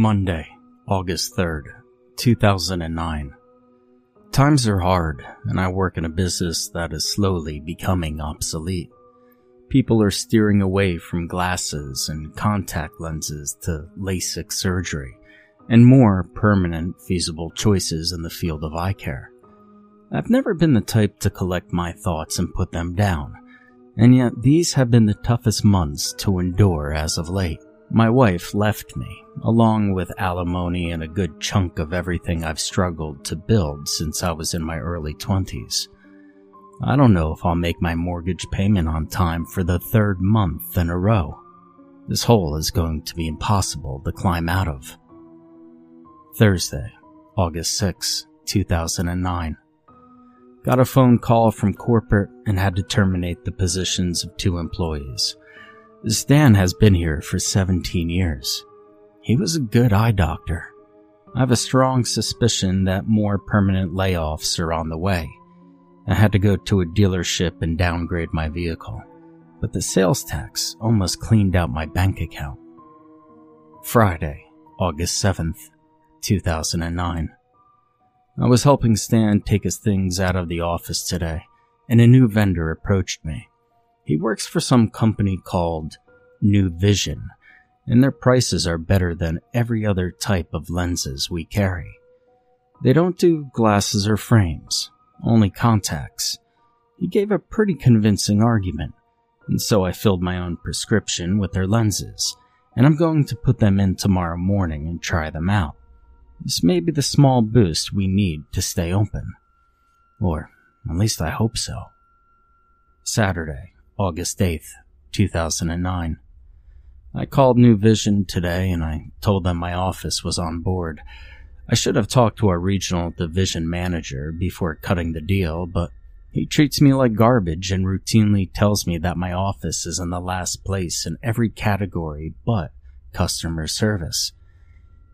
Monday, August 3rd, 2009. Times are hard, and I work in a business that is slowly becoming obsolete. People are steering away from glasses and contact lenses to LASIK surgery and more permanent, feasible choices in the field of eye care. I've never been the type to collect my thoughts and put them down, and yet these have been the toughest months to endure as of late. My wife left me, along with alimony and a good chunk of everything I've struggled to build since I was in my early 20s. I don't know if I'll make my mortgage payment on time for the third month in a row. This hole is going to be impossible to climb out of. Thursday, August 6, 2009. Got a phone call from corporate and had to terminate the positions of two employees. Stan has been here for 17 years. He was a good eye doctor. I have a strong suspicion that more permanent layoffs are on the way. I had to go to a dealership and downgrade my vehicle, but the sales tax almost cleaned out my bank account. Friday, August 7th, 2009. I was helping Stan take his things out of the office today, and a new vendor approached me. He works for some company called New Vision, and their prices are better than every other type of lenses we carry. They don't do glasses or frames, only contacts. He gave a pretty convincing argument, and so I filled my own prescription with their lenses, and I'm going to put them in tomorrow morning and try them out. This may be the small boost we need to stay open. Or at least I hope so. Saturday, August 8th, 2009. I called New Vision today and I told them my office was on board. I should have talked to our regional division manager before cutting the deal, but he treats me like garbage and routinely tells me that my office is in the last place in every category but customer service.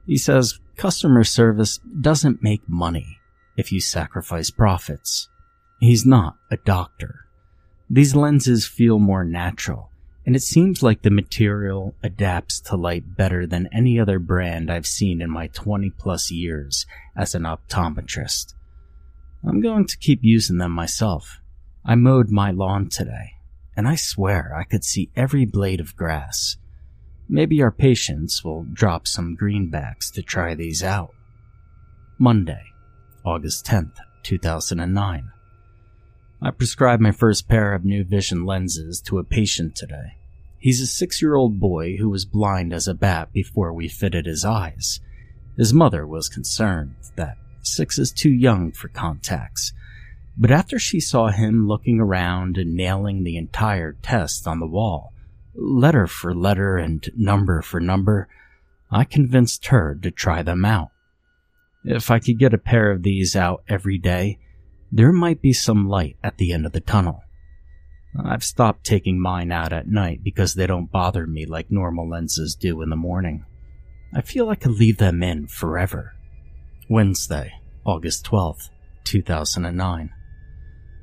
He says customer service doesn't make money if you sacrifice profits. He's not a doctor. These lenses feel more natural, and it seems like the material adapts to light better than any other brand I've seen in my 20 plus years as an optometrist. I'm going to keep using them myself. I mowed my lawn today, and I swear I could see every blade of grass. Maybe our patients will drop some greenbacks to try these out. Monday, August 10th, 2009. I prescribed my first pair of new vision lenses to a patient today. He's a six year old boy who was blind as a bat before we fitted his eyes. His mother was concerned that six is too young for contacts, but after she saw him looking around and nailing the entire test on the wall, letter for letter and number for number, I convinced her to try them out. If I could get a pair of these out every day, there might be some light at the end of the tunnel. I've stopped taking mine out at night because they don't bother me like normal lenses do in the morning. I feel I could leave them in forever. Wednesday, August 12th, 2009.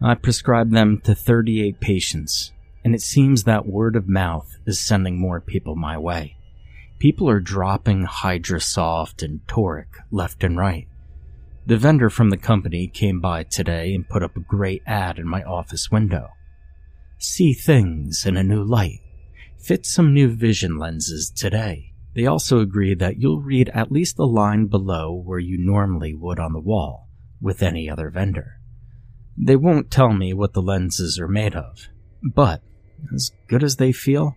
I prescribed them to 38 patients, and it seems that word of mouth is sending more people my way. People are dropping Hydrasoft and Toric left and right. The vendor from the company came by today and put up a great ad in my office window. See things in a new light. Fit some new vision lenses today. They also agree that you'll read at least the line below where you normally would on the wall with any other vendor. They won't tell me what the lenses are made of, but as good as they feel,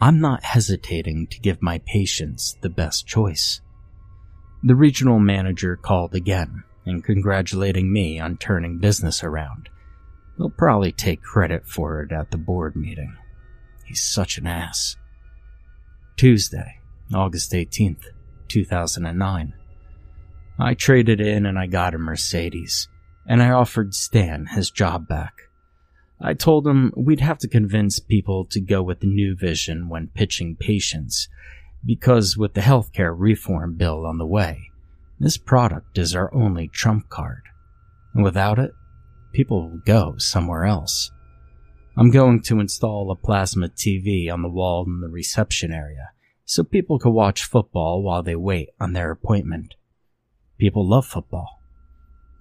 I'm not hesitating to give my patients the best choice. The regional manager called again and congratulating me on turning business around. He'll probably take credit for it at the board meeting. He's such an ass. Tuesday, August 18th, 2009. I traded in and I got a Mercedes, and I offered Stan his job back. I told him we'd have to convince people to go with the new vision when pitching patients because with the healthcare reform bill on the way, this product is our only trump card. And without it, people will go somewhere else. I'm going to install a plasma TV on the wall in the reception area so people can watch football while they wait on their appointment. People love football.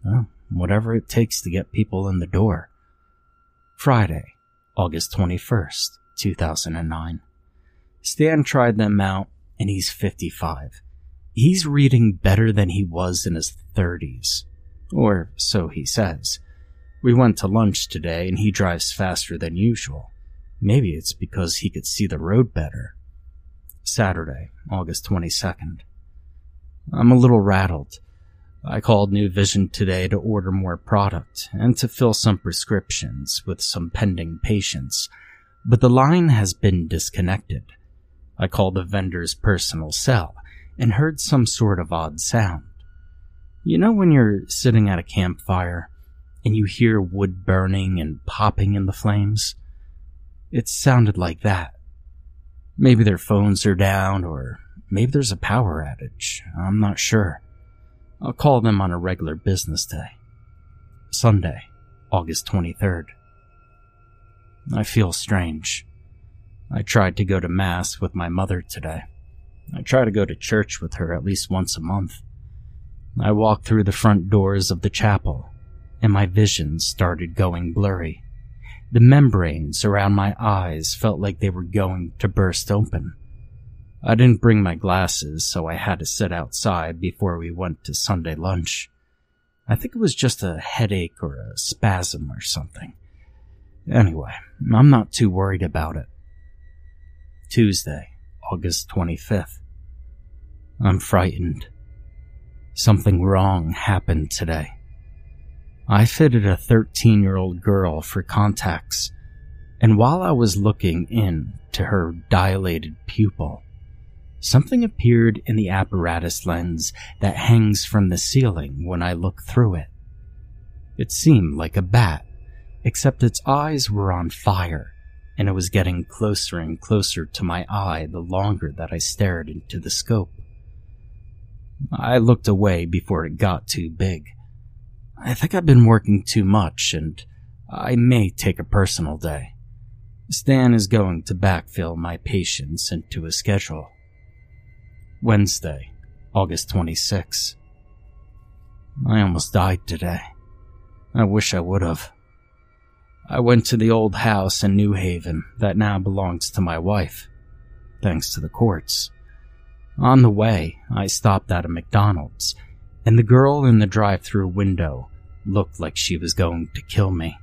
Well, whatever it takes to get people in the door. Friday, August 21st, 2009. Stan tried them out, and he's 55. He's reading better than he was in his 30s. Or so he says. We went to lunch today, and he drives faster than usual. Maybe it's because he could see the road better. Saturday, August 22nd. I'm a little rattled. I called New Vision today to order more product and to fill some prescriptions with some pending patients, but the line has been disconnected. I called the vendor's personal cell and heard some sort of odd sound. You know when you're sitting at a campfire and you hear wood burning and popping in the flames? It sounded like that. Maybe their phones are down, or maybe there's a power outage. I'm not sure. I'll call them on a regular business day. Sunday, August 23rd. I feel strange. I tried to go to Mass with my mother today. I try to go to church with her at least once a month. I walked through the front doors of the chapel, and my vision started going blurry. The membranes around my eyes felt like they were going to burst open. I didn't bring my glasses, so I had to sit outside before we went to Sunday lunch. I think it was just a headache or a spasm or something. Anyway, I'm not too worried about it. Tuesday, August 25th. I'm frightened. Something wrong happened today. I fitted a 13 year old girl for contacts, and while I was looking in to her dilated pupil, Something appeared in the apparatus lens that hangs from the ceiling when I look through it. It seemed like a bat, except its eyes were on fire, and it was getting closer and closer to my eye the longer that I stared into the scope. I looked away before it got too big. I think I've been working too much, and I may take a personal day. Stan is going to backfill my patients into a schedule. Wednesday, August 26. I almost died today. I wish I would have. I went to the old house in New Haven that now belongs to my wife, thanks to the courts. On the way, I stopped at a McDonald's, and the girl in the drive through window looked like she was going to kill me.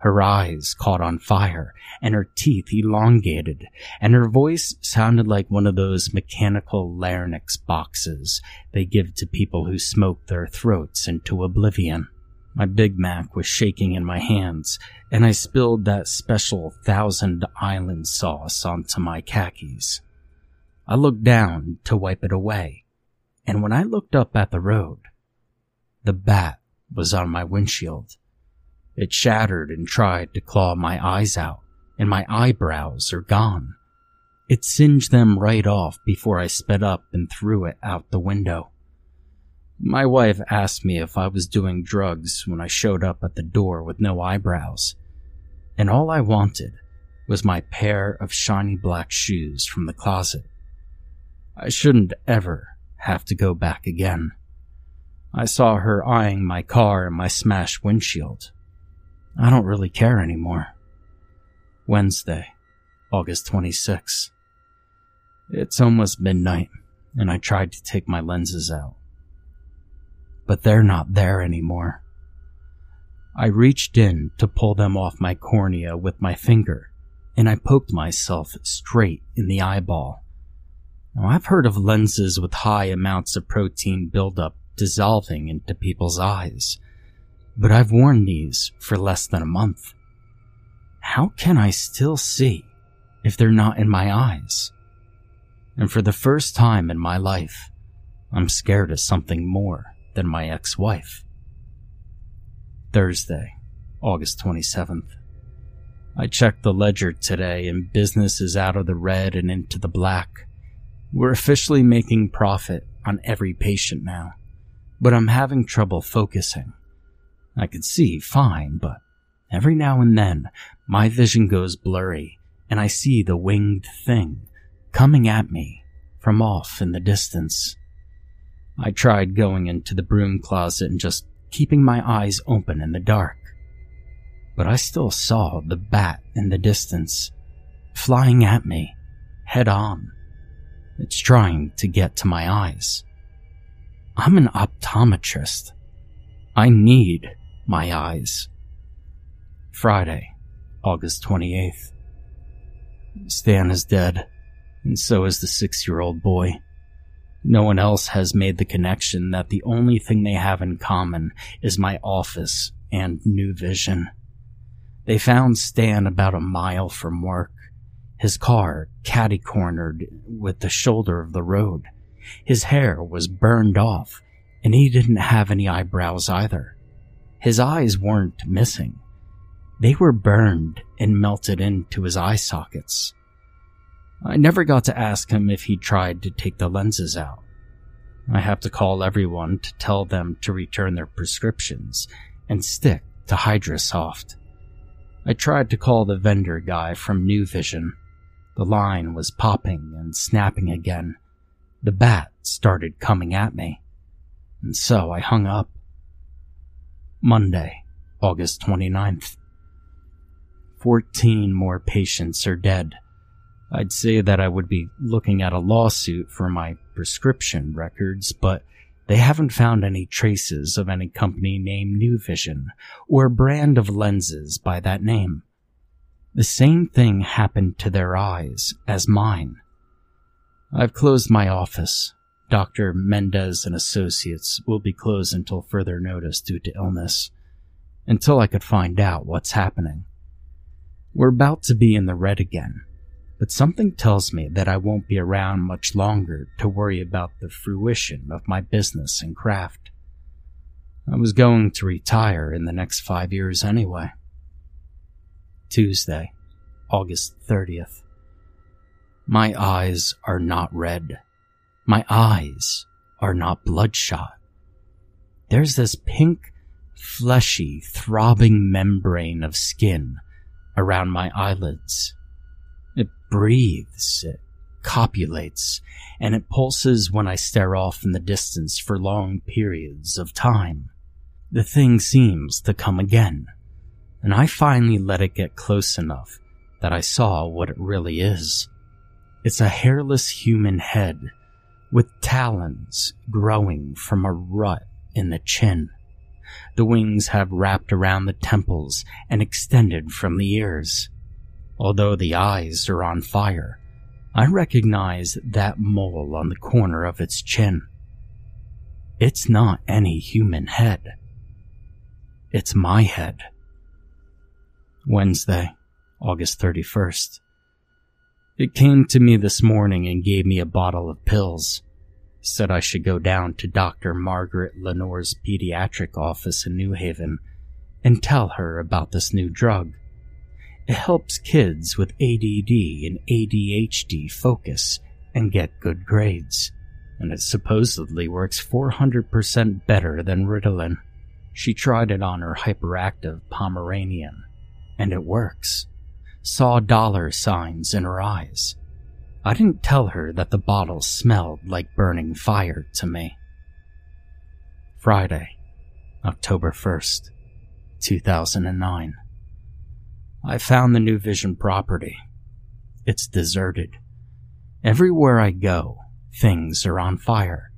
Her eyes caught on fire, and her teeth elongated, and her voice sounded like one of those mechanical larynx boxes they give to people who smoke their throats into oblivion. My Big Mac was shaking in my hands, and I spilled that special Thousand Island sauce onto my khakis. I looked down to wipe it away, and when I looked up at the road, the bat was on my windshield. It shattered and tried to claw my eyes out, and my eyebrows are gone. It singed them right off before I sped up and threw it out the window. My wife asked me if I was doing drugs when I showed up at the door with no eyebrows, and all I wanted was my pair of shiny black shoes from the closet. I shouldn't ever have to go back again. I saw her eyeing my car and my smashed windshield. I don't really care anymore. Wednesday, August 26. It's almost midnight, and I tried to take my lenses out. But they're not there anymore. I reached in to pull them off my cornea with my finger, and I poked myself straight in the eyeball. Now, I've heard of lenses with high amounts of protein buildup dissolving into people's eyes but I've worn these for less than a month. How can I still see if they're not in my eyes? And for the first time in my life, I'm scared of something more than my ex wife. Thursday, August 27th. I checked the ledger today and business is out of the red and into the black. We're officially making profit on every patient now, but I'm having trouble focusing. I can see fine, but every now and then my vision goes blurry and I see the winged thing coming at me from off in the distance. I tried going into the broom closet and just keeping my eyes open in the dark. But I still saw the bat in the distance, flying at me, head on. It's trying to get to my eyes. I'm an optometrist. I need my eyes. Friday, August 28th. Stan is dead, and so is the six year old boy. No one else has made the connection that the only thing they have in common is my office and New Vision. They found Stan about a mile from work, his car catty cornered with the shoulder of the road. His hair was burned off, and he didn't have any eyebrows either. His eyes weren't missing. They were burned and melted into his eye sockets. I never got to ask him if he tried to take the lenses out. I have to call everyone to tell them to return their prescriptions and stick to Hydrasoft. I tried to call the vendor guy from New Vision. The line was popping and snapping again. The bat started coming at me. And so I hung up. Monday, August 29th. Fourteen more patients are dead I'd say that I would be looking at a lawsuit for my prescription records, but they haven't found any traces of any company named New Vision or brand of lenses by that name. The same thing happened to their eyes as mine. I've closed my office. Dr. Mendez and Associates will be closed until further notice due to illness, until I could find out what's happening. We're about to be in the red again but something tells me that I won't be around much longer to worry about the fruition of my business and craft. I was going to retire in the next five years anyway. Tuesday, August 30th. My eyes are not red. My eyes are not bloodshot. There's this pink, fleshy, throbbing membrane of skin around my eyelids breathes, it copulates, and it pulses when I stare off in the distance for long periods of time. The thing seems to come again, and I finally let it get close enough that I saw what it really is. It's a hairless human head with talons growing from a rut in the chin. The wings have wrapped around the temples and extended from the ears. Although the eyes are on fire, I recognize that mole on the corner of its chin. It's not any human head. It's my head. Wednesday, August 31st. It came to me this morning and gave me a bottle of pills. Said I should go down to Dr. Margaret Lenore's pediatric office in New Haven and tell her about this new drug. It helps kids with ADD and ADHD focus and get good grades, and it supposedly works 400% better than Ritalin. She tried it on her hyperactive Pomeranian, and it works. Saw dollar signs in her eyes. I didn't tell her that the bottle smelled like burning fire to me. Friday, October 1st, 2009. I found the New Vision property. It's deserted. Everywhere I go, things are on fire.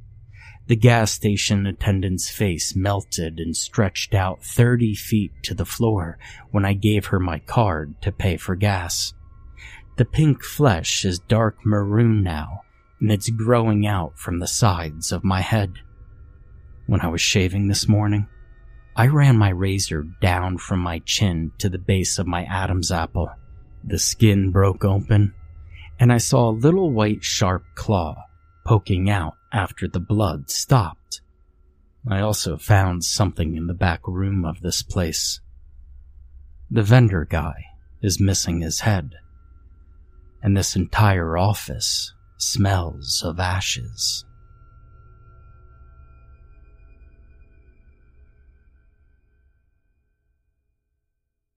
The gas station attendant's face melted and stretched out 30 feet to the floor when I gave her my card to pay for gas. The pink flesh is dark maroon now, and it's growing out from the sides of my head. When I was shaving this morning, I ran my razor down from my chin to the base of my Adam's apple. The skin broke open, and I saw a little white sharp claw poking out after the blood stopped. I also found something in the back room of this place. The vendor guy is missing his head, and this entire office smells of ashes.